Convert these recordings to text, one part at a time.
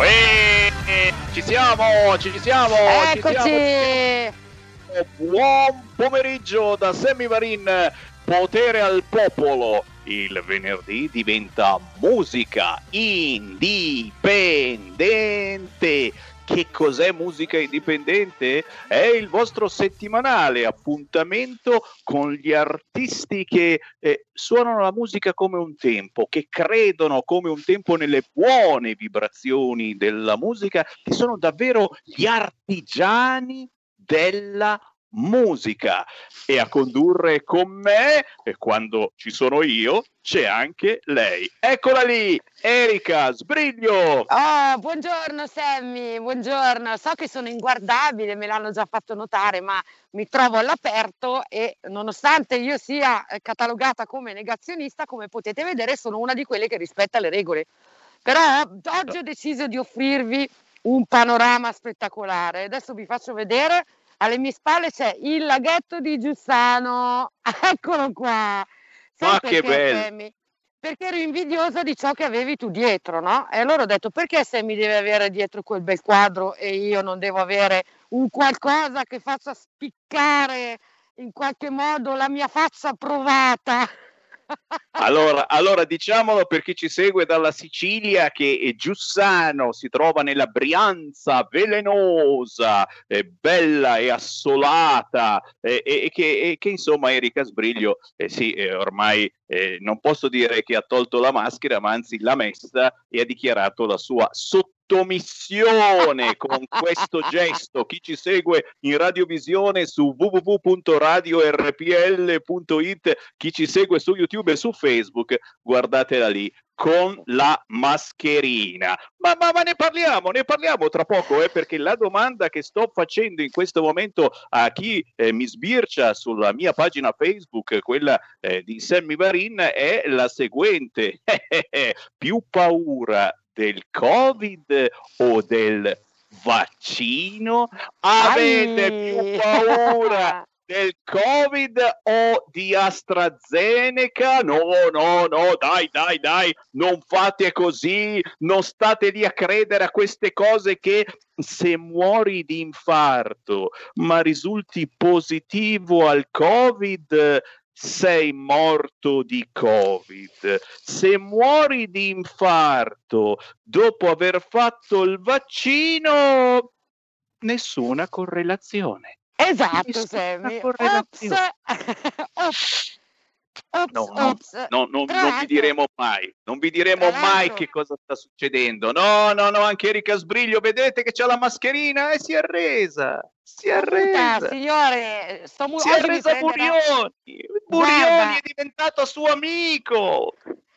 Eh, ci siamo, ci siamo, ci Eccoci! siamo. Buon pomeriggio da Sammy Varin, potere al popolo. Il venerdì diventa musica indipendente. Che cos'è musica indipendente? È il vostro settimanale appuntamento con gli artisti che eh, suonano la musica come un tempo, che credono come un tempo nelle buone vibrazioni della musica, che sono davvero gli artigiani della musica e a condurre con me e quando ci sono io c'è anche lei eccola lì Erika Sbriglio Oh, buongiorno Sammy, buongiorno. So che sono inguardabile, me l'hanno già fatto notare, ma mi trovo all'aperto e nonostante io sia eh, catalogata come negazionista, come potete vedere, sono una di quelle che rispetta le regole. Però oggi ho deciso di offrirvi un panorama spettacolare. Adesso vi faccio vedere. Alle mie spalle c'è il laghetto di Giussano. Eccolo qua. Sai Ma che bello. Sammy? Perché ero invidiosa di ciò che avevi tu dietro, no? E allora ho detto perché se mi deve avere dietro quel bel quadro e io non devo avere un qualcosa che faccia spiccare in qualche modo la mia faccia provata? Allora, allora diciamolo per chi ci segue dalla Sicilia che eh, Giussano si trova nella Brianza velenosa eh, bella e assolata eh, e, e che, e che insomma Erika Sbriglio eh, sì eh, ormai eh, non posso dire che ha tolto la maschera ma anzi l'ha messa e ha dichiarato la sua sottomissione con questo gesto. Chi ci segue in radiovisione su www.radiorpl.it, chi ci segue su YouTube e su Facebook, guardatela lì con la mascherina. Ma, ma, ma ne parliamo, ne parliamo tra poco, eh, perché la domanda che sto facendo in questo momento a chi eh, mi sbircia sulla mia pagina Facebook, quella eh, di Sammy Varin, è la seguente. Più paura del Covid o del vaccino? Avete Ai. più paura del Covid o di AstraZeneca? No, no, no, dai, dai, dai, non fate così, non state lì a credere a queste cose che se muori di infarto ma risulti positivo al Covid sei morto di Covid. Se muori di infarto dopo aver fatto il vaccino, nessuna correlazione. Esatto, Sammy. correlazione. Ops. Ops, No, no, ops. no, non, Tra non vi diremo mai, non vi diremo tra mai l'altro- che cosa sta succedendo. No, no, no, anche Erika Sbriglio, vedete che c'ha la mascherina e si è arresa. Si è arresa. signore, sto mu- Si è prenderà- Burioni. Burioni è diventato suo amico.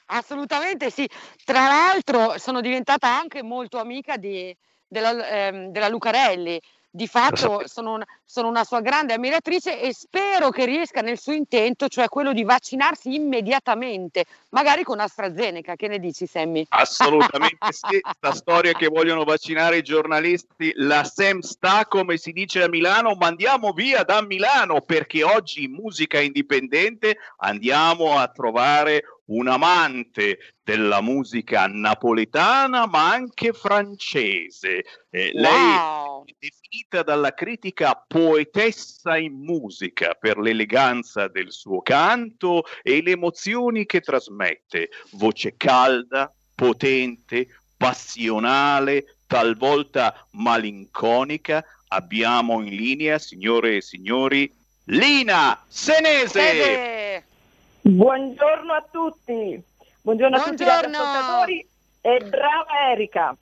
Assolutamente sì. Tra l'altro sono diventata anche molto amica di- della, ehm, della Lucarelli. Di fatto sono, un- sono una sua grande ammiratrice e spero che riesca nel suo intento, cioè quello di vaccinarsi immediatamente, magari con AstraZeneca. Che ne dici, Sammy? Assolutamente sì, sta storia che vogliono vaccinare i giornalisti, la SEM sta come si dice a Milano, ma andiamo via da Milano perché oggi in musica indipendente andiamo a trovare un amante della musica napoletana ma anche francese. Eh, Lei Wow! è definita dalla critica poetessa in musica per l'eleganza del suo canto e le emozioni che trasmette, voce calda, potente, passionale, talvolta malinconica. Abbiamo in linea, signore e signori, Lina Senese. Fede! Buongiorno a tutti, buongiorno, a tutti gli Buongiorno. ascoltatori e brava Erika.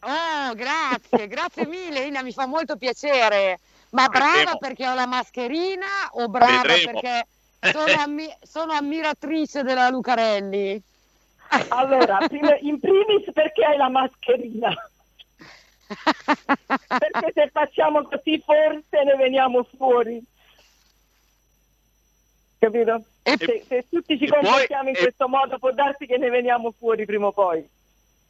Oh, grazie, grazie mille, Ina, mi fa molto piacere. Ma brava Vedremo. perché ho la mascherina o brava Vedremo. perché sono, ammi- sono ammiratrice della Lucarelli? Allora, prima- in primis perché hai la mascherina? Perché se facciamo così forse ne veniamo fuori. Capito? E- Se, se tutti ci poi- comportiamo in e- questo modo può darsi che ne veniamo fuori prima o poi.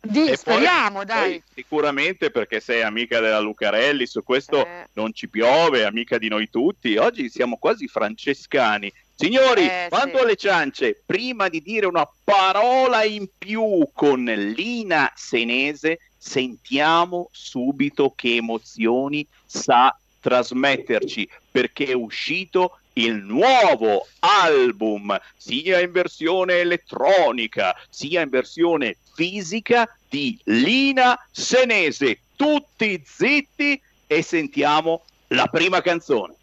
Di, E poi- speriamo, dai. poi sicuramente perché sei amica della Lucarelli, su questo Eh. non ci piove, amica di noi tutti. Oggi siamo quasi francescani. Signori, Eh, quando sì. alle ciance, prima di dire una parola in più con Lina Senese, sentiamo subito che emozioni sa trasmetterci, perché è uscito il nuovo album, sia in versione elettronica, sia in versione fisica di Lina Senese. Tutti zitti e sentiamo la prima canzone.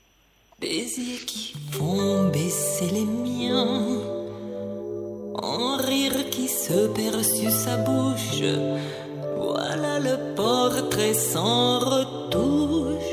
Baisers qui font baisser les miens, un rire qui se perd sur sa bouche. Voilà le portrait sans retouche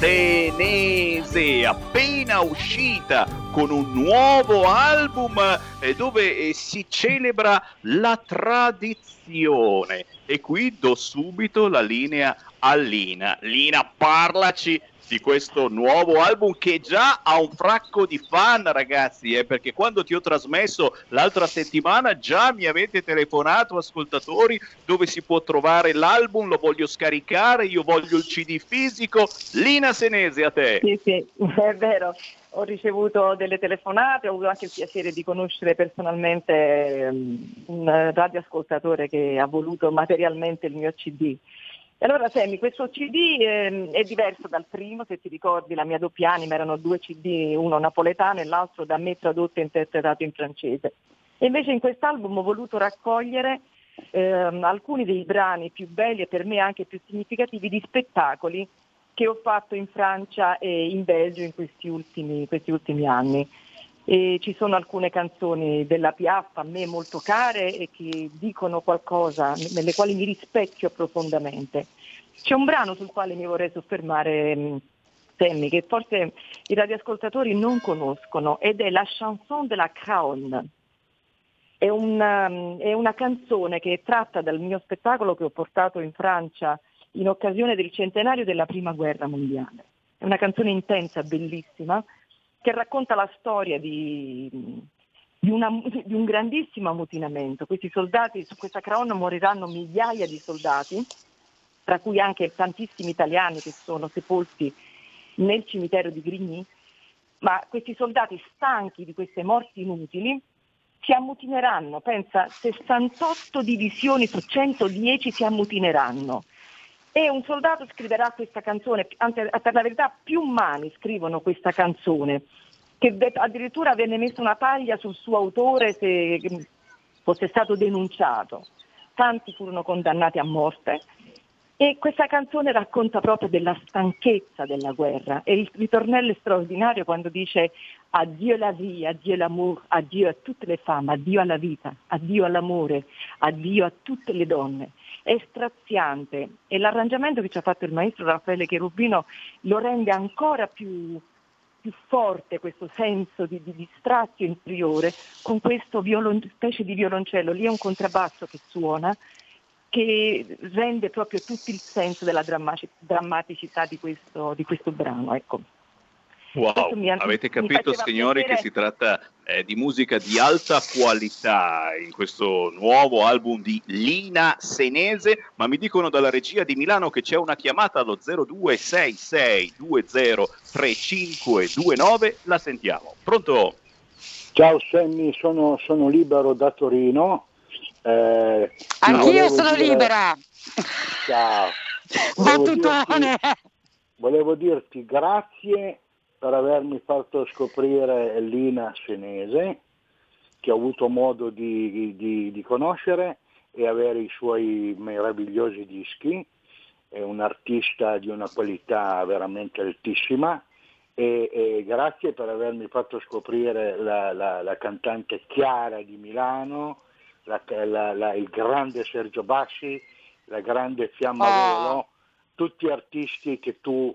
Lina Senese, appena uscita con un nuovo album eh, dove eh, si celebra la tradizione. E qui do subito la linea a Lina. Lina, parlaci di questo nuovo album che già ha un fracco di fan, ragazzi, eh, perché quando ti ho trasmesso l'altra settimana già mi avete telefonato, ascoltatori, dove si può trovare l'album, lo voglio scaricare, io voglio il CD fisico. Lina Senese, a te. Sì, sì, è vero. Ho ricevuto delle telefonate, ho avuto anche il piacere di conoscere personalmente ehm, un radioascoltatore che ha voluto materialmente il mio CD. Allora Semi, questo CD ehm, è diverso dal primo, se ti ricordi la mia doppia anima erano due CD, uno napoletano e l'altro da me tradotto e interpretato in francese. E invece in quest'album ho voluto raccogliere ehm, alcuni dei brani più belli e per me anche più significativi di spettacoli che ho fatto in Francia e in Belgio in questi ultimi, questi ultimi anni. E ci sono alcune canzoni della Piaf a me molto care e che dicono qualcosa nelle quali mi rispecchio profondamente. C'è un brano sul quale mi vorrei soffermare, mh, Sammy, che forse i radioascoltatori non conoscono ed è la chanson de la Craon. È una, è una canzone che è tratta dal mio spettacolo che ho portato in Francia in occasione del centenario della Prima Guerra Mondiale. È una canzone intensa, bellissima, che racconta la storia di, di, una, di un grandissimo ammutinamento. Questi soldati, su questa Craon moriranno migliaia di soldati, tra cui anche tantissimi italiani che sono sepolti nel cimitero di Grigny, ma questi soldati stanchi di queste morti inutili si ammutineranno, pensa 68 divisioni su 110 si ammutineranno e un soldato scriverà questa canzone, anzi per la verità più mani scrivono questa canzone, che addirittura venne messa una taglia sul suo autore se fosse stato denunciato. Tanti furono condannati a morte e questa canzone racconta proprio della stanchezza della guerra e il ritornello è straordinario quando dice addio la vie, addio l'amour, addio a tutte le femme, addio alla vita, addio all'amore, addio a tutte le donne. È straziante e l'arrangiamento che ci ha fatto il maestro Raffaele Cherubino lo rende ancora più, più forte questo senso di, di, di strazio interiore con questo violon, specie di violoncello, lì è un contrabbasso che suona che rende proprio tutto il senso della drammaticità di questo, di questo brano. Ecco. Wow, avete capito signori piacere... che si tratta eh, di musica di alta qualità in questo nuovo album di Lina Senese, ma mi dicono dalla regia di Milano che c'è una chiamata allo 0266203529, la sentiamo. Pronto? Ciao Sammy, sono, sono libero da Torino eh, Anch'io sono dire... libera. Ciao. Volevo dirti, volevo dirti grazie per avermi fatto scoprire Lina Senese, che ho avuto modo di, di, di conoscere e avere i suoi meravigliosi dischi. È un artista di una qualità veramente altissima e, e grazie per avermi fatto scoprire la, la, la cantante Chiara di Milano, la, la, il grande Sergio Bassi, la grande Fiamma oh. Volo, tutti artisti che tu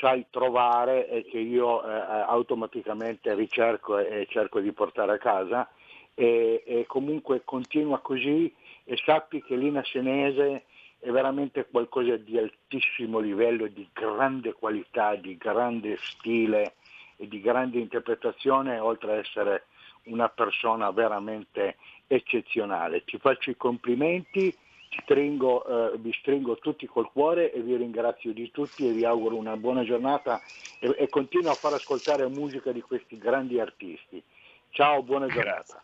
sai trovare e che io eh, automaticamente ricerco e, e, cerco di portare a casa e, e, comunque continua così e sappi che Lina Senese è veramente qualcosa di altissimo livello, di grande qualità, di grande stile e di grande interpretazione, oltre ad essere una persona veramente eccezionale. Ti faccio i complimenti, stringo, eh, vi stringo tutti col cuore e vi ringrazio di tutti e vi auguro una buona giornata e, e continuo a far ascoltare musica di questi grandi artisti. Ciao, buona giornata.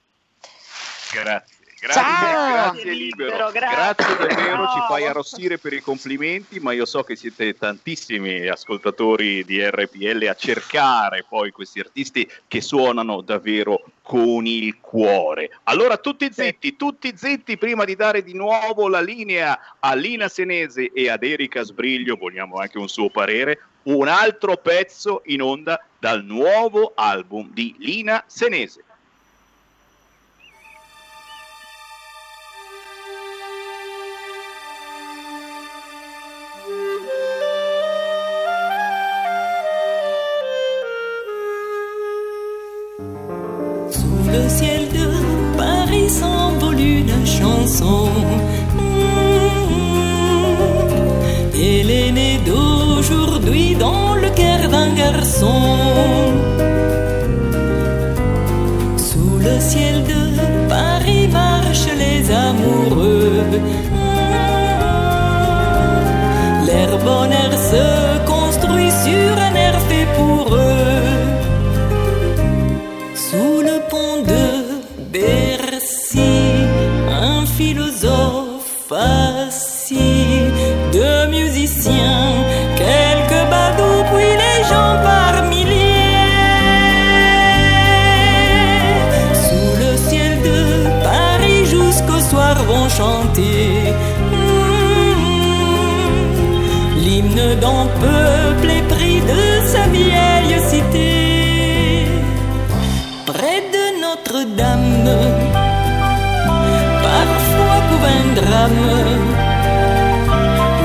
Grazie. Grazie. Grazie, grazie Libero, libero grazie. grazie. davvero, ci fai arrossire per i complimenti, ma io so che siete tantissimi ascoltatori di RPL a cercare poi questi artisti che suonano davvero con il cuore. Allora tutti zitti, tutti zitti prima di dare di nuovo la linea a Lina Senese e ad Erika Sbriglio, vogliamo anche un suo parere, un altro pezzo in onda dal nuovo album di Lina Senese.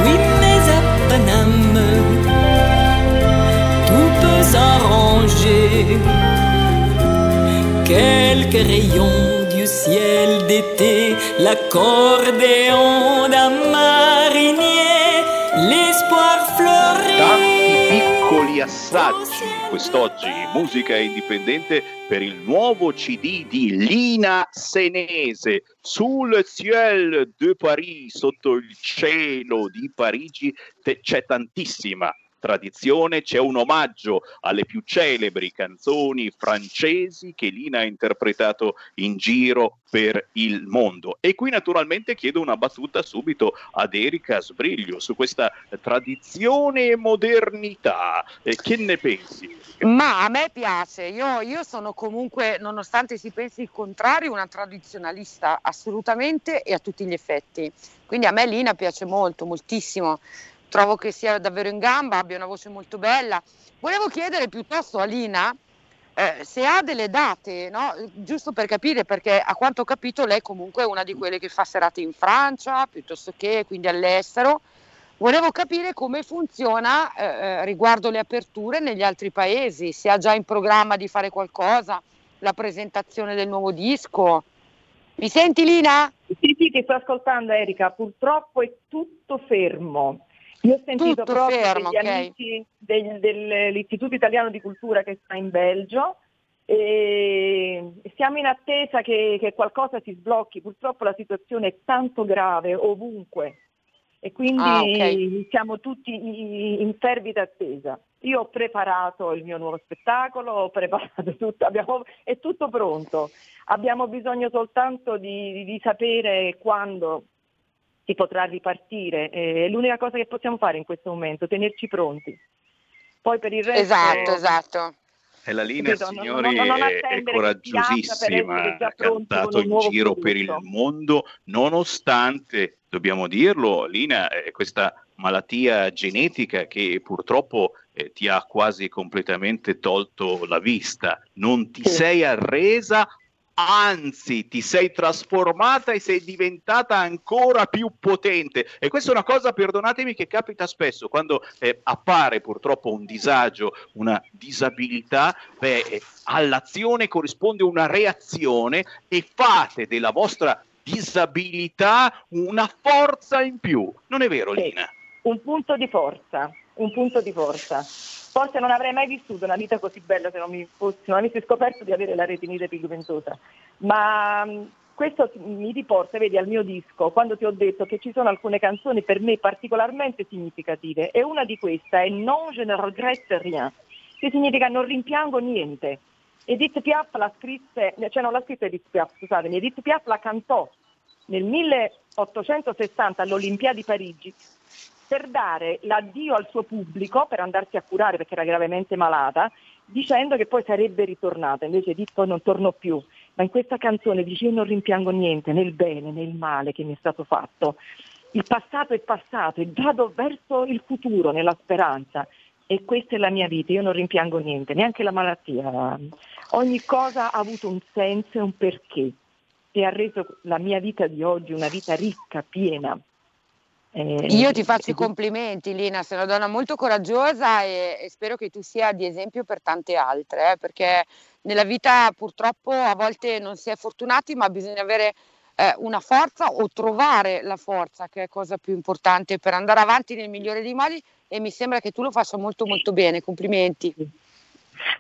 Oui mais à Paname, tout peut s'arranger. Quelques rayons du ciel d'été, l'accordéon d'un marinier, l'espoir fleurit. Quest'oggi, musica indipendente per il nuovo CD di Lina Senese, Sul ciel de Paris, sotto il cielo di Parigi, c'è tantissima tradizione c'è un omaggio alle più celebri canzoni francesi che Lina ha interpretato in giro per il mondo. E qui naturalmente chiedo una battuta subito ad Erika Sbriglio su questa tradizione e modernità. Eh, che ne pensi? Ma a me piace, io, io sono comunque, nonostante si pensi il contrario, una tradizionalista assolutamente e a tutti gli effetti. Quindi a me Lina piace molto, moltissimo trovo che sia davvero in gamba, abbia una voce molto bella. Volevo chiedere piuttosto a Lina eh, se ha delle date, no? giusto per capire, perché a quanto ho capito lei comunque è una di quelle che fa serate in Francia, piuttosto che quindi all'estero. Volevo capire come funziona eh, eh riguardo le aperture negli altri paesi, se ha già in programma di fare qualcosa, la presentazione del nuovo disco. Mi senti Lina? Sì, sì, ti sto ascoltando Erika, purtroppo è tutto fermo. Io ho sentito Tutto proprio fermo, degli okay. amici del, dell'Istituto Italiano di Cultura che sta in Belgio e siamo in attesa che, che qualcosa si sblocchi. Purtroppo la situazione è tanto grave ovunque e quindi Ah, ok. siamo tutti in fervida attesa. Io ho preparato il mio nuovo spettacolo, ho preparato tutto, abbiamo- è tutto pronto. Abbiamo bisogno soltanto di, di sapere quando si potrà ripartire. Eh, È l'unica cosa che possiamo fare in questo momento, tenerci pronti. Poi per il resto... Esatto, esatto. E la linea? Non- signori, non- non è, è che coraggiosissima, già ha un in giro per il prodotto. mondo, nonostante, dobbiamo dirlo, Lina, eh, questa malattia genetica che purtroppo eh, ti ha quasi completamente tolto la vista. Non ti Sì. sei arresa, anzi ti sei trasformata e sei diventata ancora più potente. E questa è una cosa, perdonatemi, che capita spesso quando eh, appare purtroppo un disagio, una disabilità, beh, eh, all'azione corrisponde una reazione e fate della vostra disabilità una forza in più. Non è vero, Sì. Lina? Un punto di forza, un punto di forza. Forse non avrei mai vissuto una vita così bella se non mi fossi, non avessi scoperto di avere la retinite pigmentosa. Ma mh, questo mi riporta, vedi, al mio disco, quando ti ho detto che ci sono alcune canzoni per me particolarmente significative e una di queste è Non je ne regrette rien, che significa non rimpiango niente. Edith Piaf la scrisse, cioè non l'ha scritta Edith Piaf, scusatemi, Edith Piaf la cantò nel 1860 all'Olimpiadi Parigi per dare l'addio al suo pubblico, per andarsi a curare perché era gravemente malata, dicendo che poi sarebbe ritornata. Invece poi non tornò più. Ma in questa canzone dice io non rimpiango niente, né il bene né il male che mi è stato fatto. Il passato è passato e vado verso il futuro nella speranza. E questa è la mia vita, io non rimpiango niente, neanche la malattia. Ogni cosa ha avuto un senso e un perché e ha reso la mia vita di oggi una vita ricca, piena. Eh, Io ti faccio i complimenti, Lina, sei una donna molto coraggiosa e, e spero che tu sia di esempio per tante altre, eh, perché nella vita purtroppo a volte non si è fortunati, ma bisogna avere eh, una forza o trovare la forza, che è cosa più importante per andare avanti nel migliore dei modi e mi sembra che tu lo faccia molto molto bene, complimenti.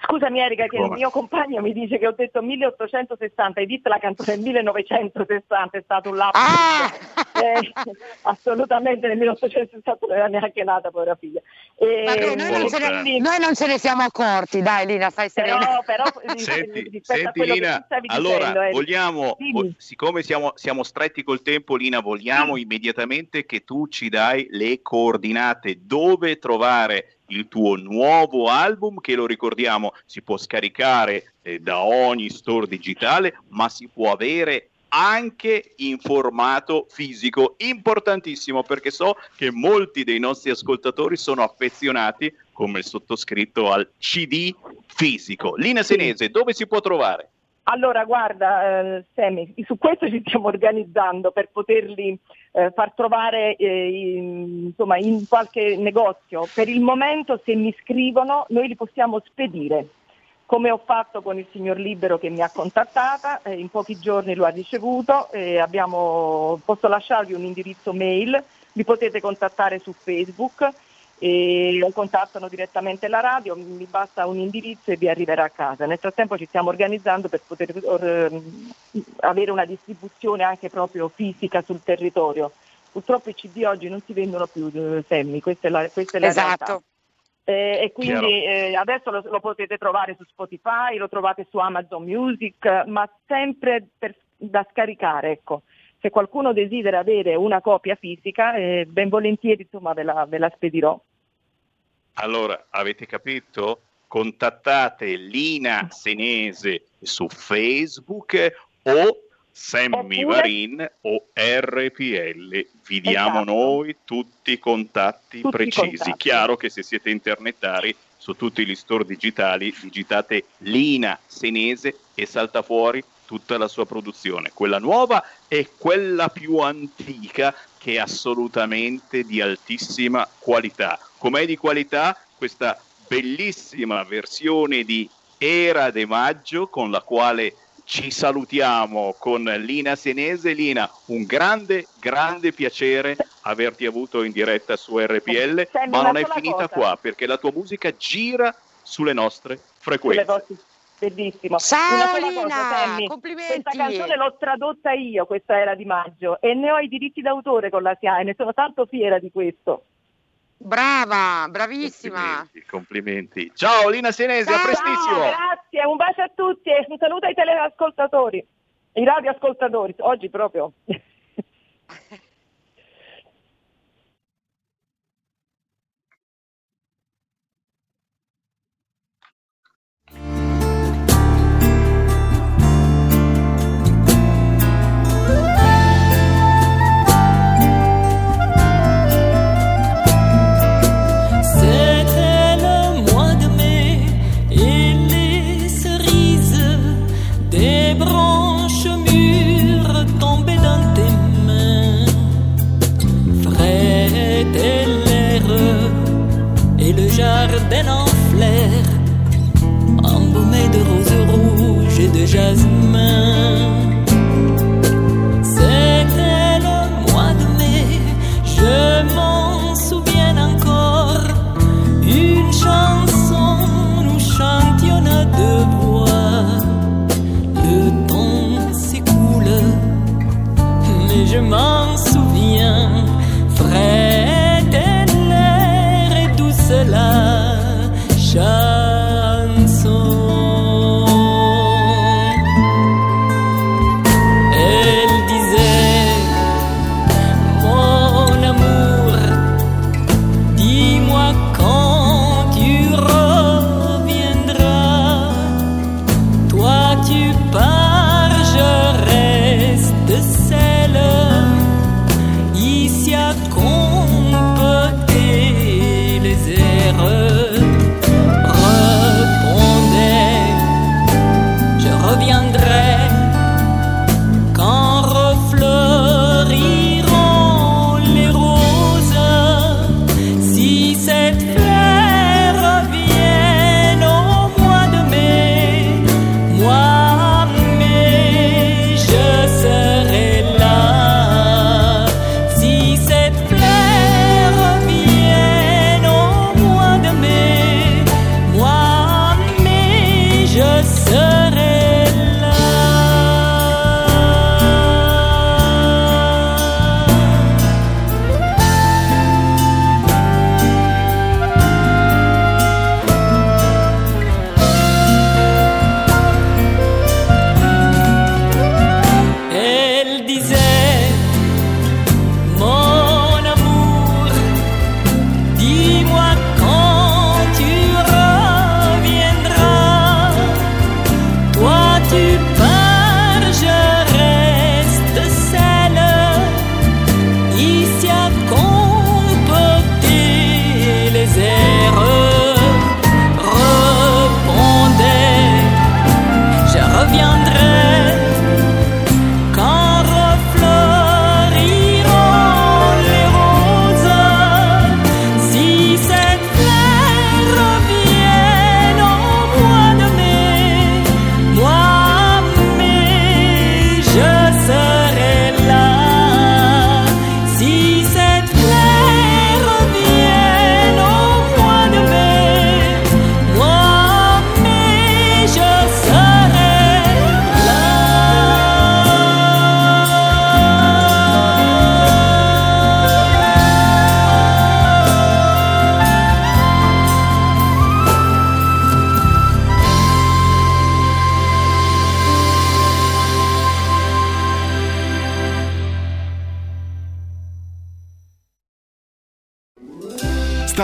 Scusami Erika che Come? il mio compagno mi dice che ho detto 1860, hai detto la canzone del 1960, è stato un lapsus. Ah! Eh, assolutamente nel 1860 non era neanche nata, povera figlia. E, Vabbè, noi, non ce ne, noi non ce ne siamo accorti, dai Lina, stai serena. però, però Senti, rispetto a senti Lina, stavi allora dicendo, vogliamo, dimmi. vo- siccome siamo, siamo stretti col tempo, Lina, vogliamo Sì. immediatamente che tu ci dai le coordinate dove trovare il tuo nuovo album, che lo ricordiamo si può scaricare eh, da ogni store digitale, ma si può avere anche in formato fisico, importantissimo perché so che molti dei nostri ascoltatori sono affezionati, come il sottoscritto, al CD fisico. Lina Senese, dove si può trovare? Allora, guarda, eh, Semi, su questo ci stiamo organizzando per poterli eh, far trovare eh, in, insomma, in qualche negozio. Per il momento, se mi scrivono, noi li possiamo spedire. Come ho fatto con il signor Libero che mi ha contattata, eh, in pochi giorni lo ha ricevuto, eh, abbiamo, posso lasciarvi un indirizzo mail, mi potete contattare su Facebook e lo contattano direttamente la radio, mi basta un indirizzo e vi arriverà a casa. Nel frattempo ci stiamo organizzando per poter uh, avere una distribuzione anche proprio fisica sul territorio. Purtroppo i CD oggi non si vendono più, uh, Semmi, questa è la, questa è la esatto. realtà. Eh, e quindi eh, adesso lo, lo, potete trovare su Spotify, lo trovate su Amazon Music, ma sempre per, da scaricare. Ecco. Se qualcuno desidera avere una copia fisica, eh, ben volentieri insomma, ve, la, ve la spedirò. Allora, avete capito? Contattate Lina Senese su Facebook o Sammy Oppure- Varin o RPL. Vi diamo Esatto. noi tutti i contatti Tutti i precisi. contatti. Chiaro che se siete internetari su tutti gli store digitali digitate Lina Senese e salta fuori tutta la sua produzione. Quella nuova e quella più antica che è assolutamente di altissima qualità. Com'è di qualità questa bellissima versione di Era de Maggio con la quale ci salutiamo con Lina Senese. Lina, un grande, grande piacere averti avuto in diretta su RPL, Senti, ma non è finita cosa. qua perché la tua musica gira sulle nostre Sulle frequenze. vostre- Bellissimo. Ciao, Lina, cosa, Sammy. complimenti. Questa canzone l'ho tradotta io, questa era di maggio, e ne ho i diritti d'autore con la SIAE, ne sono tanto fiera di questo. Brava, bravissima. Complimenti, complimenti. Ciao Lina Senese, a prestissimo. Grazie, un bacio a tutti e un saluto ai teleascoltatori, ai radioascoltatori, oggi proprio. bel en flair, embaumé de roses rouges et de jasmin.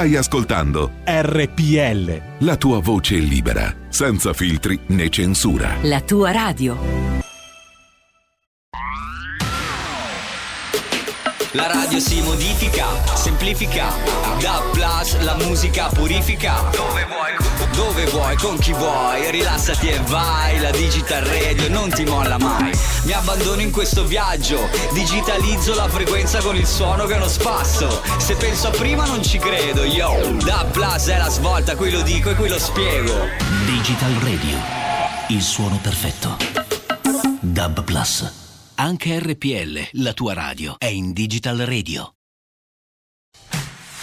Stai ascoltando RPL. La tua voce libera, senza filtri né censura. La tua radio. La radio si modifica, semplifica, da plus la musica purifica. Dove vuoi, dove vuoi, con chi vuoi, rilassati e vai. La digital radio non ti molla mai. Mi abbandono in questo viaggio, digitalizzo la frequenza con il suono che è uno spasso. Se penso a prima non ci credo, yo. Da plus è la svolta, qui lo dico e qui lo spiego. Digital Radio, il suono perfetto. Dub Plus. Anche RPL, la tua radio, è in Digital Radio.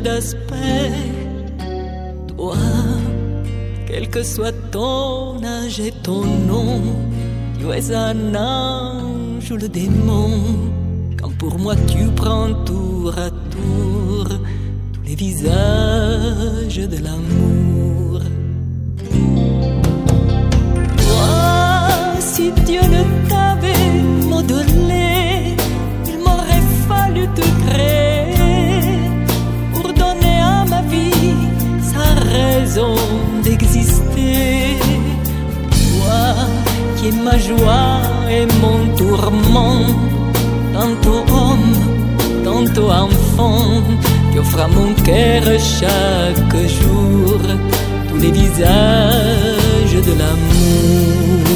D'aspect. Toi, quel que soit ton âge et ton nom, tu es un ange ou le démon. Quand pour moi tu prends tour à tour tous les visages de l'amour. si Dieu ne t'avait modelé, il m'aurait fallu te créer d'exister. Toi qui es ma joie et mon tourment, tantôt homme, tantôt enfant, qui offre à mon cœur chaque jour tous les visages de l'amour.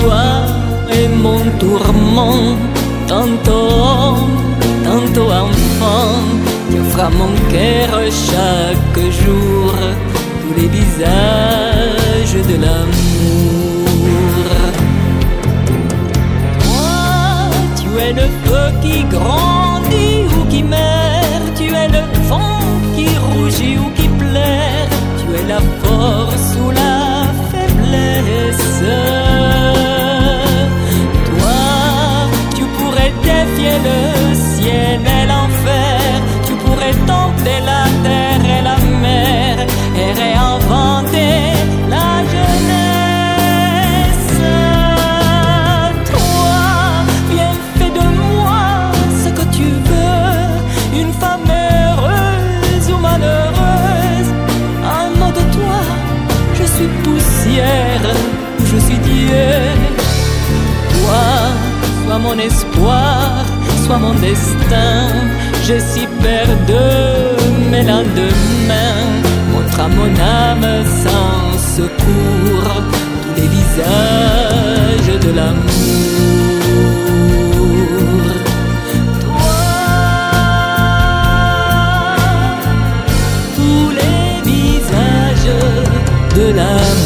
Joie et mon tourment, tantôt tantôt enfant, offre à mon cœur chaque jour tous les visages de l'amour. Toi, tu es le feu qui grandit ou qui meurt, tu es le vent qui rougit ou qui plaire, tu es la force ou la faiblesse. Sois mon espoir soit mon destin. Je suis père de mes lendemains. Montre à mon âme sans secours tous les visages de l'amour. Toi, tous les visages de l'amour.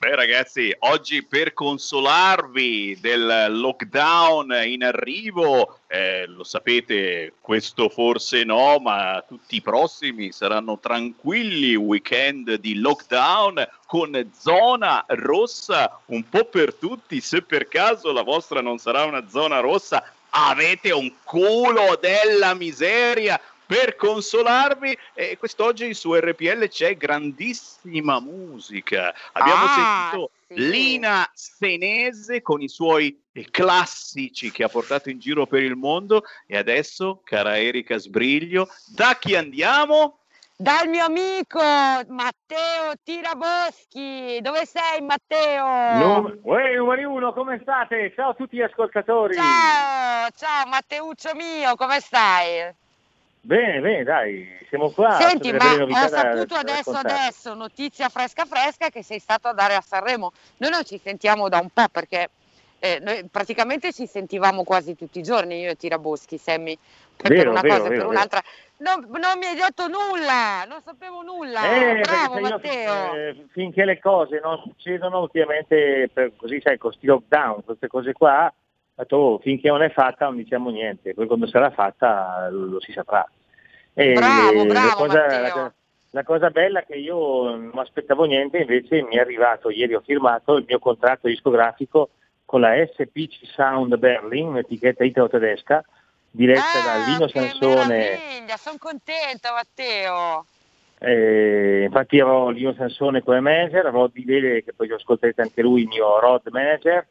Beh ragazzi, oggi per consolarvi del lockdown in arrivo, eh, lo sapete, questo forse no, ma tutti i prossimi saranno tranquilli weekend di lockdown con zona rossa un po' per tutti, se per caso la vostra non sarà una zona rossa, avete un culo della miseria per consolarvi. E quest'oggi su RPL c'è grandissima musica. Abbiamo Ah, sentito sì. Lina Senese con i suoi classici che ha portato in giro per il mondo. E adesso, cara Erika Sbriglio, da chi andiamo? Dal mio amico Matteo Tiraboschi. Dove sei Matteo? Num- Uè, numeri uno, come state? Ciao a tutti gli ascoltatori. Ciao, ciao Matteuccio mio, come stai? Bene, bene, dai, siamo qua. Senti, ma ho da- saputo da adesso raccontare. adesso, notizia fresca fresca, che sei stato a dare a Sanremo. Noi non ci sentiamo da un po' perché eh, noi praticamente ci sentivamo quasi tutti i giorni, io e Tiraboschi, Sammy, per, per Vero, una vero, cosa e per un'altra. Non, non mi hai detto nulla, non sapevo nulla. Eh, Bravo sai, io, Matteo. eh, finché le cose non succedono ultimamente, per, così sai, con sti lockdown, queste cose qua, detto, oh, finché non è fatta non diciamo niente, poi quando sarà fatta lo si saprà. E Bravo, la bravo, cosa- Matteo. la- la cosa bella che io non aspettavo niente, invece mi è arrivato, ieri ho firmato il mio contratto discografico con la SPC Sound Berlin, un'etichetta italo-tedesca, diretta da Lino Ah, Che Sansone. meraviglia, sono contenta Matteo. Eh, infatti ero Lino Sansone come manager, Roddy Lele che poi ascolterete anche lui, il mio road manager,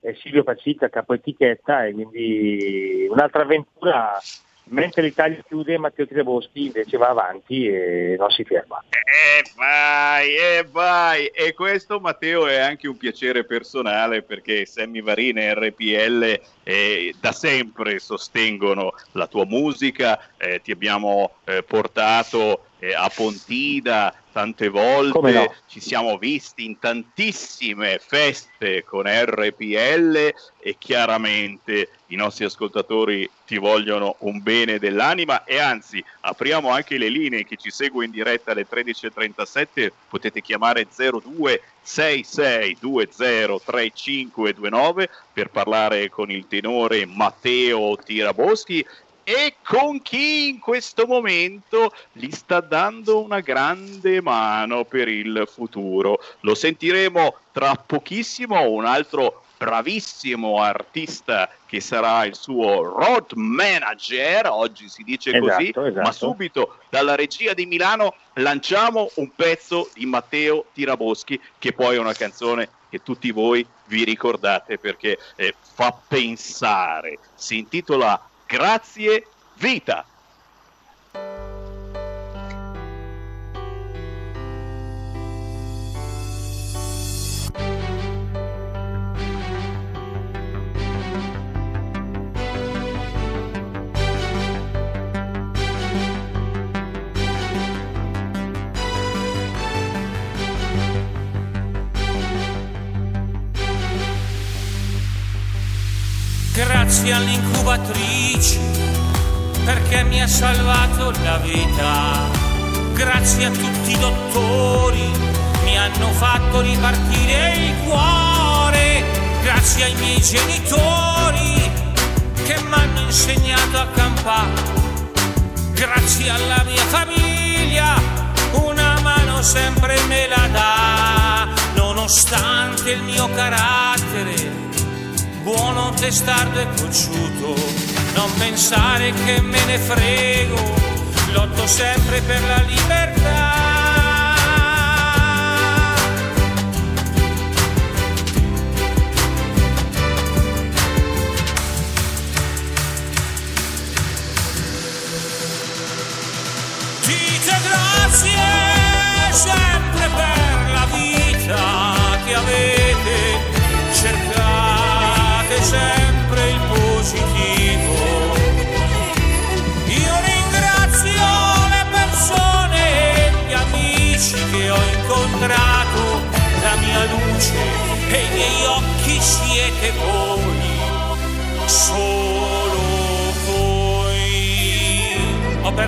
e Silvio Pacicca capo etichetta e quindi un'altra avventura mentre l'Italia chiude Matteo Tiraboschi invece va avanti e non si ferma. E vai, e vai. E questo, Matteo, è anche un piacere personale perché Sammy Varina e RPL eh, da sempre sostengono la tua musica. eh, ti abbiamo eh, portato eh, a Pontida tante volte, no? ci siamo visti in tantissime feste con RPL e chiaramente i nostri ascoltatori ti vogliono un bene dell'anima. E anzi apriamo anche le linee. Chi ci segue in diretta alle 13.37 potete chiamare 02 3529 per parlare con il tenore Matteo Tiraboschi e con chi in questo momento gli sta dando una grande mano per il futuro. Lo sentiremo tra pochissimo, un altro bravissimo artista che sarà il suo road manager, oggi si dice così, Esatto, esatto. ma subito dalla regia di Milano lanciamo un pezzo di Matteo Tiraboschi che poi è una canzone che tutti voi vi ricordate perché eh, fa pensare. Si intitola Grazie Vita. Grazie all'incubatrice perché mi ha salvato la vita. Grazie a tutti i dottori, mi hanno fatto ripartire il cuore. Grazie ai miei genitori che mi hanno insegnato a campare. Grazie alla mia famiglia, una mano sempre me la dà, nonostante il mio carattere buono, testardo e cocciuto. Non pensare che me ne frego, lotto sempre per la libertà.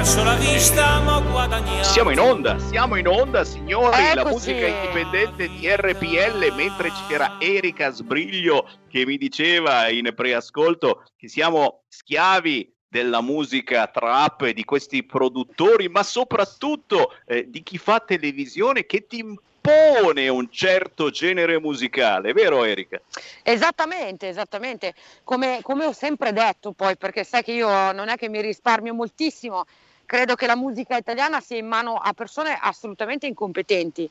Perso la vista ma ho guadagnato. Siamo in onda, siamo in onda signori, la Eccoci. musica indipendente di RPL mentre c'era Erika Sbriglio che mi diceva in preascolto che siamo schiavi della musica trap e di questi produttori, ma soprattutto eh, di chi fa televisione che ti impone un certo genere musicale, vero Erika? Esattamente, esattamente. Come, come ho sempre detto poi, perché sai che io non è che mi risparmio moltissimo, credo che la musica italiana sia in mano a persone assolutamente incompetenti,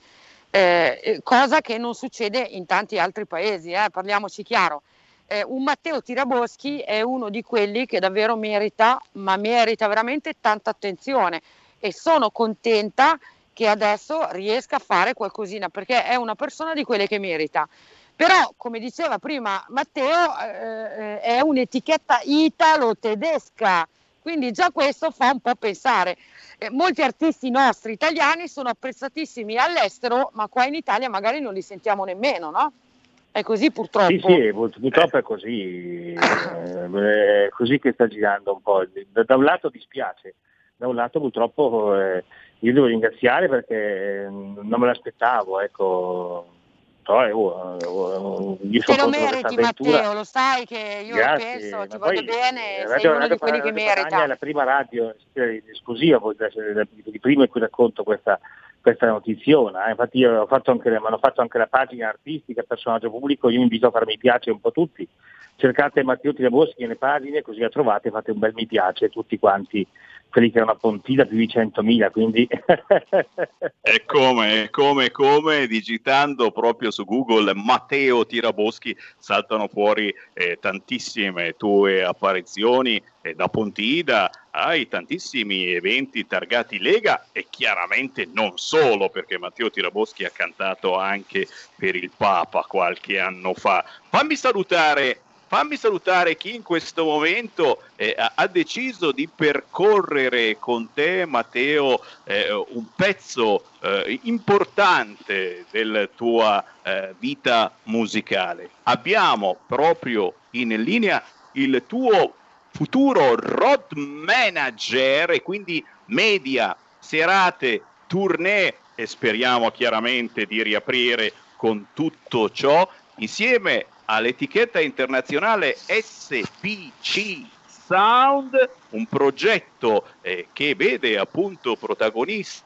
eh, cosa che non succede in tanti altri paesi, eh, parliamoci chiaro. Eh, un Matteo Tiraboschi è uno di quelli che davvero merita, ma merita veramente tanta attenzione e sono contenta che adesso riesca a fare qualcosina perché è una persona di quelle che merita. Però, come diceva prima Matteo, eh, è un'etichetta italo-tedesca, quindi già questo fa un po' pensare. Eh, molti artisti nostri italiani sono apprezzatissimi all'estero, ma qua in Italia magari non li sentiamo nemmeno, no? È così purtroppo. Sì, sì, purtroppo è così, è così che sta girando un po'. Da un lato dispiace, da un lato purtroppo eh, io devo ringraziare perché non me l'aspettavo, ecco, però oh, oh, io Te lo meriti Matteo, lo sai che io Grazie, penso, ti voglio bene, radio, sei uno radio, di quelli che merita. È la prima radio esclusiva, di prima in cui racconto questa, questa notiziona. Eh. Infatti io ho fatto anche, mi hanno fatto anche la pagina artistica, personaggio pubblico, io vi invito a fare mi piace un po' tutti. Cercate Matteo Tiraboschi nelle pagine, così la trovate, fate un bel mi piace tutti quanti quelli che erano a Pontida più di 100.000, quindi... è come, come, come, digitando proprio su Google Matteo Tiraboschi saltano fuori eh, tantissime tue apparizioni eh, da Pontida, hai tantissimi eventi targati Lega e chiaramente non solo, perché Matteo Tiraboschi ha cantato anche per il Papa qualche anno fa. Fammi salutare Fammi salutare chi in questo momento eh, ha deciso di percorrere con te, Matteo, eh, un pezzo eh, importante della tua eh, vita musicale. Abbiamo proprio in linea il tuo futuro road manager e quindi media, serate, tournée e speriamo chiaramente di riaprire con tutto ciò insieme all'etichetta internazionale SPC Sound, un progetto eh, che vede appunto protagonista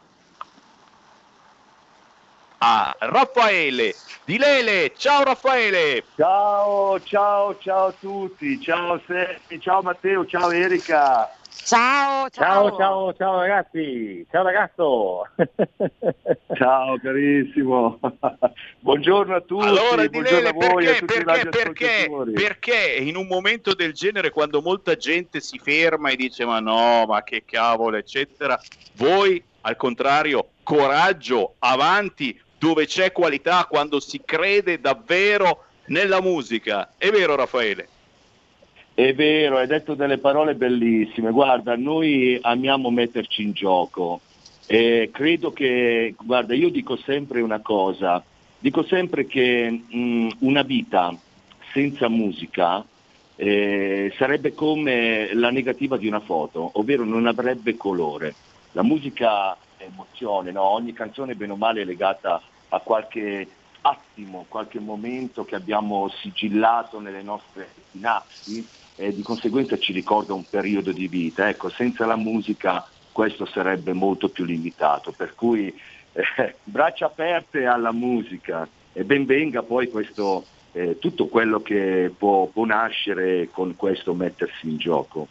a Raffaele Di Lele. Ciao Raffaele! Ciao, ciao, ciao a tutti, ciao Sergi, ciao Matteo, ciao Erika. Ciao, ciao, ciao, ciao, ragazzi, ciao ragazzo. ciao carissimo, buongiorno a tutti, allora, buongiorno Lele, a voi, perché, a tutti perché, perché, perché in un momento del genere quando molta gente si ferma e dice ma no, ma che cavolo, eccetera, voi al contrario, coraggio, avanti, dove c'è qualità, quando si crede davvero nella musica. È vero Raffaele? È vero, hai detto delle parole bellissime. Guarda, noi amiamo metterci in gioco. E credo che, guarda, io dico sempre una cosa, dico sempre che mh, una vita senza musica eh, sarebbe come la negativa di una foto, ovvero non avrebbe colore. La musica è emozione, no? ogni canzone bene o male è legata a qualche attimo, qualche momento che abbiamo sigillato nelle nostre sinapsi e di conseguenza ci ricorda un periodo di vita. Ecco, senza la musica questo sarebbe molto più limitato, per cui eh, braccia aperte alla musica e ben venga poi questo, eh, tutto quello che può, può nascere con questo mettersi in gioco.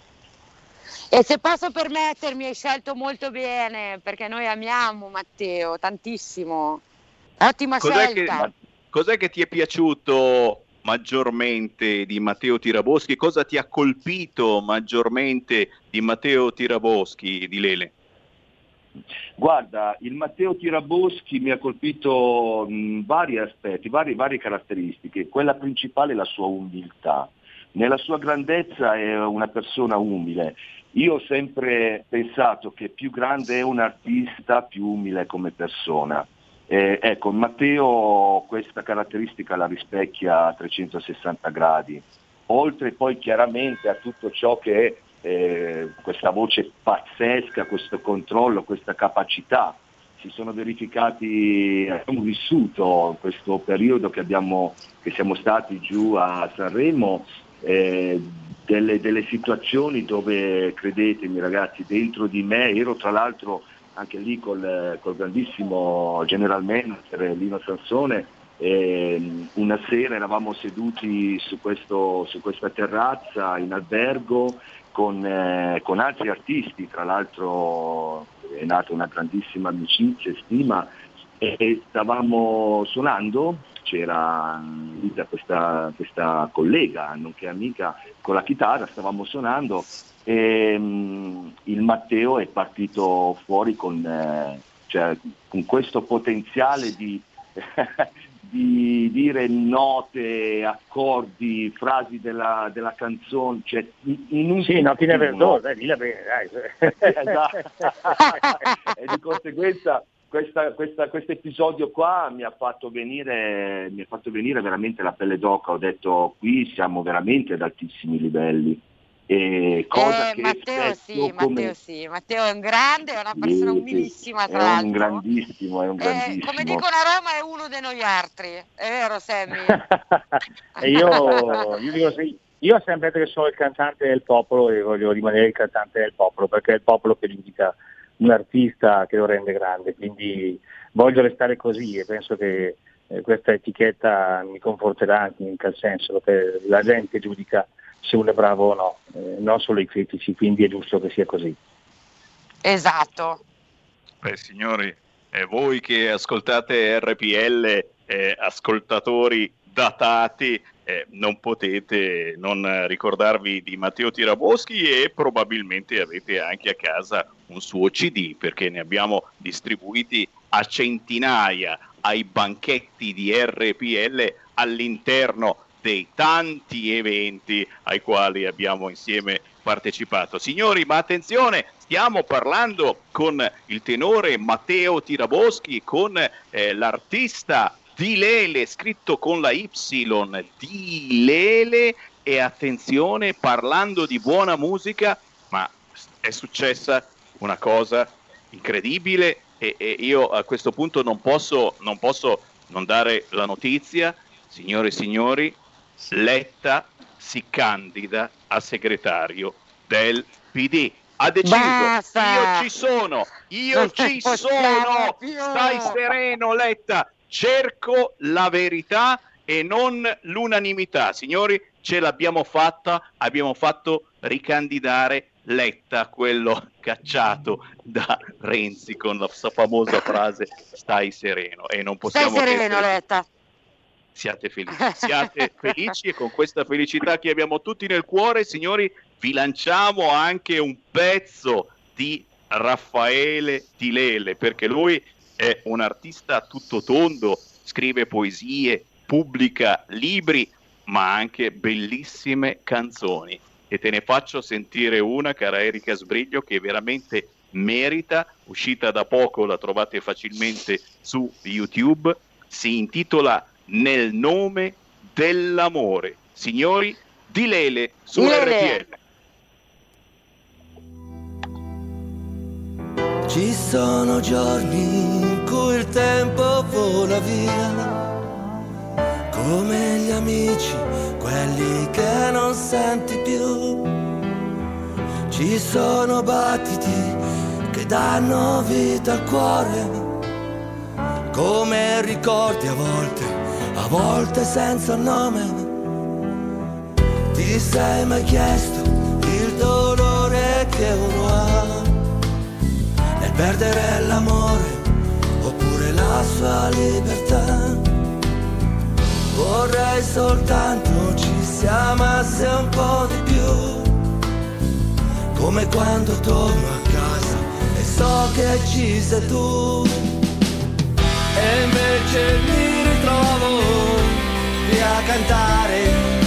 E se posso permettermi, hai scelto molto bene, perché noi amiamo Matteo tantissimo. Ottima cos'è scelta. Che, cos'è che ti è piaciuto maggiormente di Matteo Tiraboschi? Cosa ti ha colpito maggiormente di Matteo Tiraboschi, di Lele? Guarda, il Matteo Tiraboschi mi ha colpito mh, vari aspetti, varie, varie caratteristiche. Quella principale è la sua umiltà. Nella sua grandezza è una persona umile. Io ho sempre pensato che più grande è un artista, più umile come persona. Eh, ecco, Matteo questa caratteristica la rispecchia a 360 gradi, oltre poi chiaramente a tutto ciò che è eh, questa voce pazzesca, questo controllo, questa capacità. Si sono verificati, abbiamo vissuto questo periodo che, abbiamo, che siamo stati giù a Sanremo, eh, delle, delle situazioni dove, credetemi ragazzi, dentro di me ero tra l'altro anche lì col, col grandissimo general manager Lino Sansone, eh, una sera eravamo seduti su, questo, su, questa terrazza in albergo con, eh, con altri artisti, tra l'altro è nata una grandissima amicizia e stima e, e stavamo suonando, c'era questa, questa collega, nonché amica, con la chitarra, stavamo suonando e um, il Matteo è partito fuori con, eh, cioè, con questo potenziale di, di dire note, accordi, frasi della, della canzone, cioè in un Sì, no, ti ne verdò, dai, dai. esatto. e di conseguenza questo episodio qua mi ha, fatto venire, mi ha fatto venire veramente la pelle d'oca, ho detto qui siamo veramente ad altissimi livelli. E cosa eh, che Matteo sì, come... Matteo sì, Matteo è un grande, è una persona Sì, umilissima tra è l'altro. un grandissimo, è un Eh, grandissimo. come dicono a Roma è uno di noi altri, è vero Sammy? Io, io dico sì, io ho sempre detto che sono il cantante del popolo e voglio rimanere il cantante del popolo perché è il popolo che giudica un artista che lo rende grande, quindi voglio restare così e penso che eh, questa etichetta mi conforterà anche in tal senso, perché la gente giudica se uno è bravo o no, eh, non solo i critici, quindi è giusto che sia così. Esatto. Beh, signori, eh, voi che ascoltate RPL, eh, ascoltatori datati, eh, non potete non ricordarvi di Matteo Tiraboschi e probabilmente avete anche a casa un suo CD perché ne abbiamo distribuiti a centinaia ai banchetti di RPL all'interno dei tanti eventi ai quali abbiamo insieme partecipato. Signori, ma attenzione, stiamo parlando con il tenore Matteo Tiraboschi, con eh, l'artista Di Lele, scritto con la Y, Di Lele, e attenzione, parlando di buona musica, ma è successa una cosa incredibile e, e io a questo punto non posso, non posso non dare la notizia, signore e signori, Letta si candida a segretario del PD. Ha deciso, Basta! io ci sono, io Non ci sono, più! stai sereno Letta, cerco la verità e non l'unanimità. Signori, ce l'abbiamo fatta, abbiamo fatto ricandidare Letta, quello cacciato da Renzi con la sua famosa frase stai sereno e non Stai possiamo che sereno essere- Letta. Siate felici, siate felici e con questa felicità che abbiamo tutti nel cuore, signori, vi lanciamo anche un pezzo di Raffaele Tilele, perché lui è un artista tutto tondo, scrive poesie, pubblica libri, ma anche bellissime canzoni. E te ne faccio sentire una, cara Erika Sbriglio, che veramente merita, uscita da poco, la trovate facilmente su YouTube, si intitola Nel nome dell'amore. Signori, di Lele su Lele. RPL. Ci sono giorni in cui il tempo vola via, come gli amici, quelli che non senti più. Ci sono battiti che danno vita al cuore, come ricordi a volte, a volte senza nome. Ti sei mai chiesto il dolore che uno ha? nel perdere l'amore oppure la sua libertà. Vorrei soltanto ci si amasse un po' di più, come quando torno a casa e so che ci sei tu. E invece mi lì a cantare.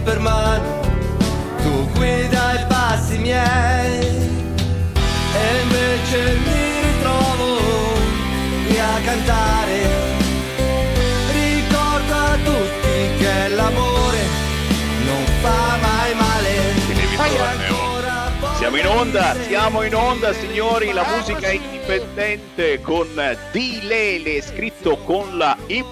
Per mano, in onda, siamo in onda signori, la musica indipendente con Di Lele scritto con la Y,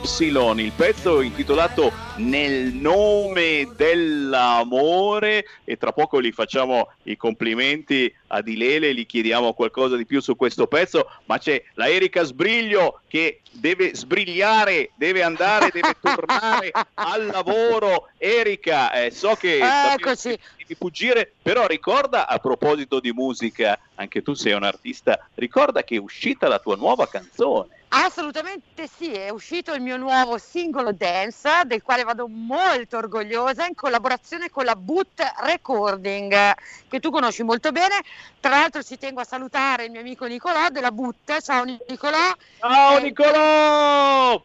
il pezzo intitolato Nel nome dell'amore e tra poco gli facciamo i complimenti a Di Lele, gli chiediamo qualcosa di più su questo pezzo, ma c'è la Erika Sbriglio che deve sbrigliare, deve andare, deve tornare al lavoro. Erika, eh, so che Eccoci. Di fuggire, però ricorda a proposito di musica, anche tu sei un artista, ricorda che è uscita la tua nuova canzone. Assolutamente sì, è uscito il mio nuovo singolo Dance, del quale vado molto orgogliosa, in collaborazione con la Boot Recording, che tu conosci molto bene. Tra l'altro ci tengo a salutare il mio amico Nicolò della Boot. Ciao Nicolò. Ciao Eh, Nicolò!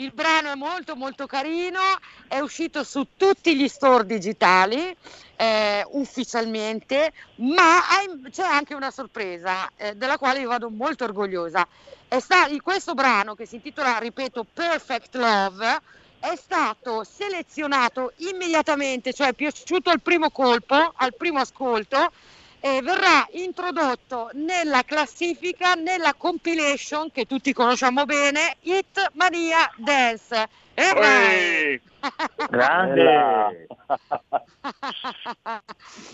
Il brano è molto molto carino, è uscito su tutti gli store digitali eh, ufficialmente, ma hai- c'è anche una sorpresa eh, della quale io vado molto orgogliosa. Sta- questo brano che si intitola, ripeto, Perfect Love, è stato selezionato immediatamente, cioè è piaciuto al primo colpo, al primo ascolto, e verrà introdotto nella classifica, nella compilation che tutti conosciamo bene, Hit Mania Dance. E vai! Grande!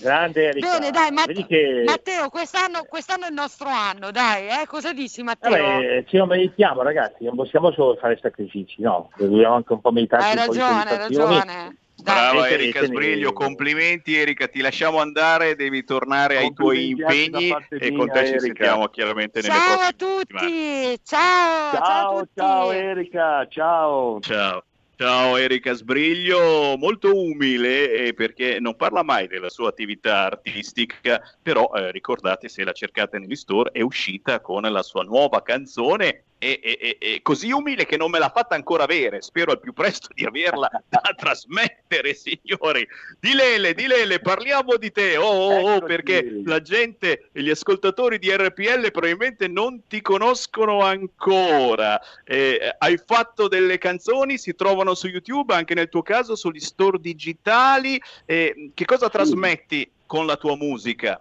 Grande Erika. Bene, dai, Matt- che... Matteo, quest'anno, quest'anno è il nostro anno, dai, eh? cosa dici Matteo? Vabbè, ci meditiamo ragazzi, non possiamo solo fare sacrifici, no, dobbiamo anche un po' meditare. hai ragione, hai ragione. Brava. Erika Sbriglio, complimenti Erika, ti lasciamo andare, devi tornare ai tuoi impegni e con te ci Erika. sentiamo chiaramente nelle Ciao a tutti, ciao, ciao, a Ciao, Erika, ciao. Ciao. Ciao Erika Sbriglio, molto umile eh, perché non parla mai della sua attività artistica, però eh, ricordate se la cercate negli store è uscita con la sua nuova canzone e, e- e- così umile che non me l'ha fatta ancora avere, spero al più presto di averla da trasmettere signori. Di Lele, di Lele, parliamo di te, oh, oh, oh, Eccoci. perché la gente e gli ascoltatori di RPL probabilmente non ti conoscono ancora. Eh, hai fatto delle canzoni, si trovano su YouTube, anche nel tuo caso sugli store digitali. Eh, che cosa trasmetti con la tua musica?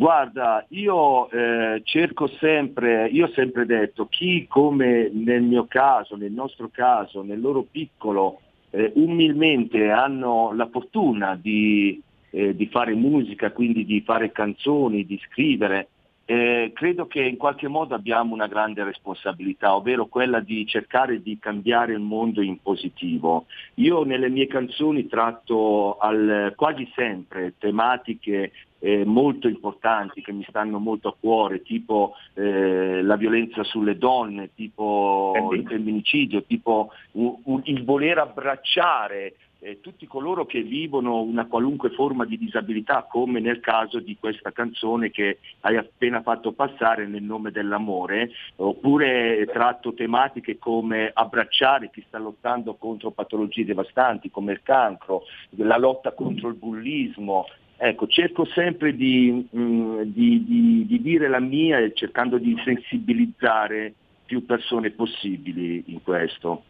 Guarda, io eh, cerco sempre, io ho sempre detto, chi come nel mio caso, nel nostro caso, nel loro piccolo, eh, umilmente hanno la fortuna di, eh, di fare musica, quindi di fare canzoni, di scrivere, eh, credo che in qualche modo abbiamo una grande responsabilità, ovvero quella di cercare di cambiare il mondo in positivo. Io nelle mie canzoni tratto al- quasi sempre tematiche eh, molto importanti che mi stanno molto a cuore, tipo eh, la violenza sulle donne, tipo il femminicidio, tipo u- u- il voler abbracciare eh, tutti coloro che vivono una qualunque forma di disabilità, come nel caso di questa canzone che hai appena fatto passare nel nome dell'amore, oppure tratto tematiche come abbracciare chi sta lottando contro patologie devastanti come il cancro, la lotta contro il bullismo. Ecco, cerco sempre di, mm, di- di- di dire la mia e cercando di sensibilizzare più persone possibili in questo.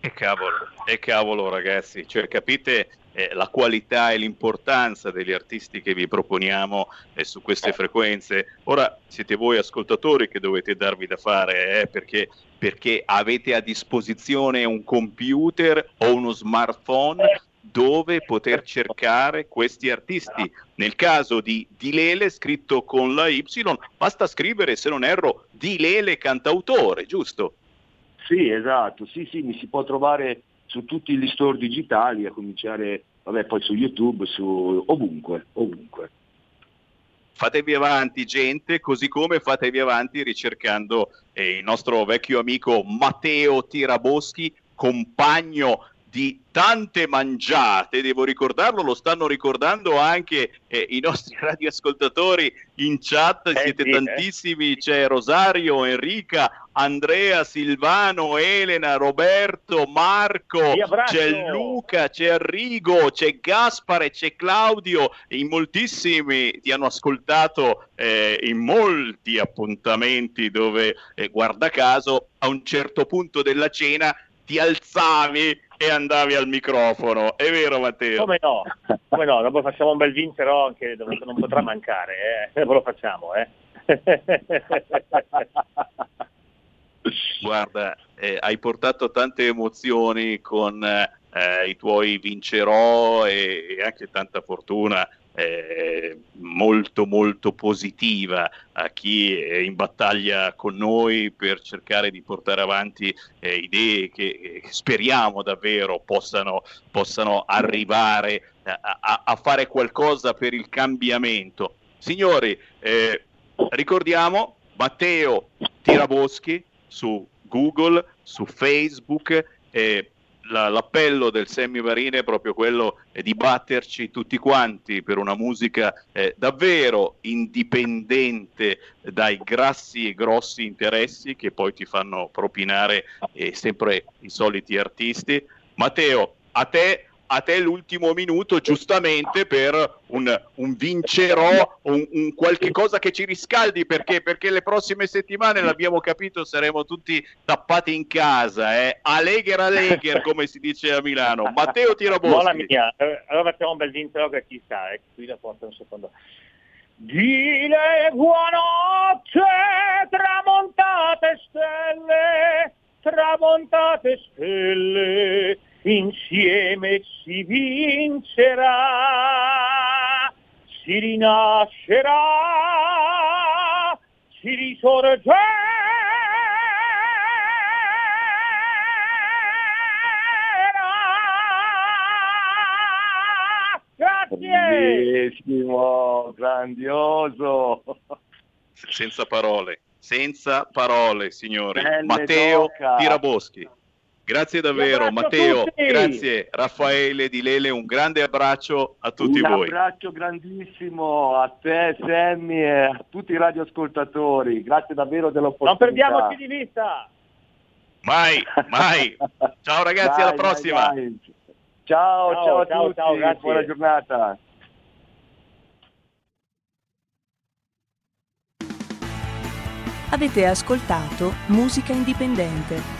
E cavolo, e cavolo ragazzi, cioè capite eh, la qualità e l'importanza degli artisti che vi proponiamo eh, su queste frequenze. Ora siete voi ascoltatori che dovete darvi da fare, eh, perché, perché avete a disposizione un computer o uno smartphone dove poter cercare questi artisti. Nel caso di Dilele, scritto con la Y, basta scrivere, se non erro, Dilele cantautore, giusto? Sì, esatto, sì, sì, mi si può trovare su tutti gli store digitali, a cominciare vabbè, poi su YouTube, su ovunque, ovunque. fatevi avanti gente, così come fatevi avanti ricercando eh, il nostro vecchio amico Matteo Tiraboschi, compagno di tante mangiate, devo ricordarlo, lo stanno ricordando anche eh, i nostri radioascoltatori in chat, siete sì, eh. tantissimi, c'è Rosario, Enrica, Andrea, Silvano, Elena, Roberto, Marco, c'è Luca, c'è Arrigo, c'è Gaspare, c'è Claudio, in moltissimi ti hanno ascoltato eh, in molti appuntamenti dove, eh, guarda caso, a un certo punto della cena ti alzavi e andavi al microfono, è vero Matteo? Come no, come no, dopo facciamo un bel vincero anche dove non potrà mancare, eh? lo facciamo, eh? Guarda, eh, hai portato tante emozioni con eh, i tuoi vincerò e, e, anche tanta fortuna eh, molto molto positiva a chi è in battaglia con noi per cercare di portare avanti eh, idee che speriamo davvero possano, possano arrivare a, a, a, fare qualcosa per il cambiamento. Signori, eh, ricordiamo Matteo Tiraboschi su Google, su Facebook. Eh, la, l'appello del Sammy Marine è proprio quello eh, di batterci tutti quanti per una musica eh, davvero indipendente dai grassi e grossi interessi che poi ti fanno propinare eh, sempre i soliti artisti. Matteo, a te a te l'ultimo minuto giustamente per un, un vincerò, un, un, qualche cosa che ci riscaldi perché, perché le prossime settimane l'abbiamo capito saremo tutti tappati in casa, eh? Alegher Alegher come si dice a Milano. Matteo Tiraboschi. mia, eh, allora facciamo un bel vincero che ci sta, eh? qui la porta un secondo. Dile buonanotte, tramontate stelle, tramontate stelle insieme si vincerà, si rinascerà, si risorgerà. Bellissimo, grandioso. Senza parole, senza parole, signori. Belle Matteo tocca. Tiraboschi. Grazie davvero Matteo, grazie Raffaele Di Lele, un grande abbraccio a tutti un voi. Un abbraccio grandissimo a te Sammy e a tutti i radioascoltatori, grazie davvero dell'opportunità. Non perdiamoci di vista! Mai, mai! Ciao ragazzi, dai, alla prossima! Dai, dai. Ciao, ciao, ciao a ciao, tutti, ciao, buona giornata! Avete ascoltato Musica Indipendente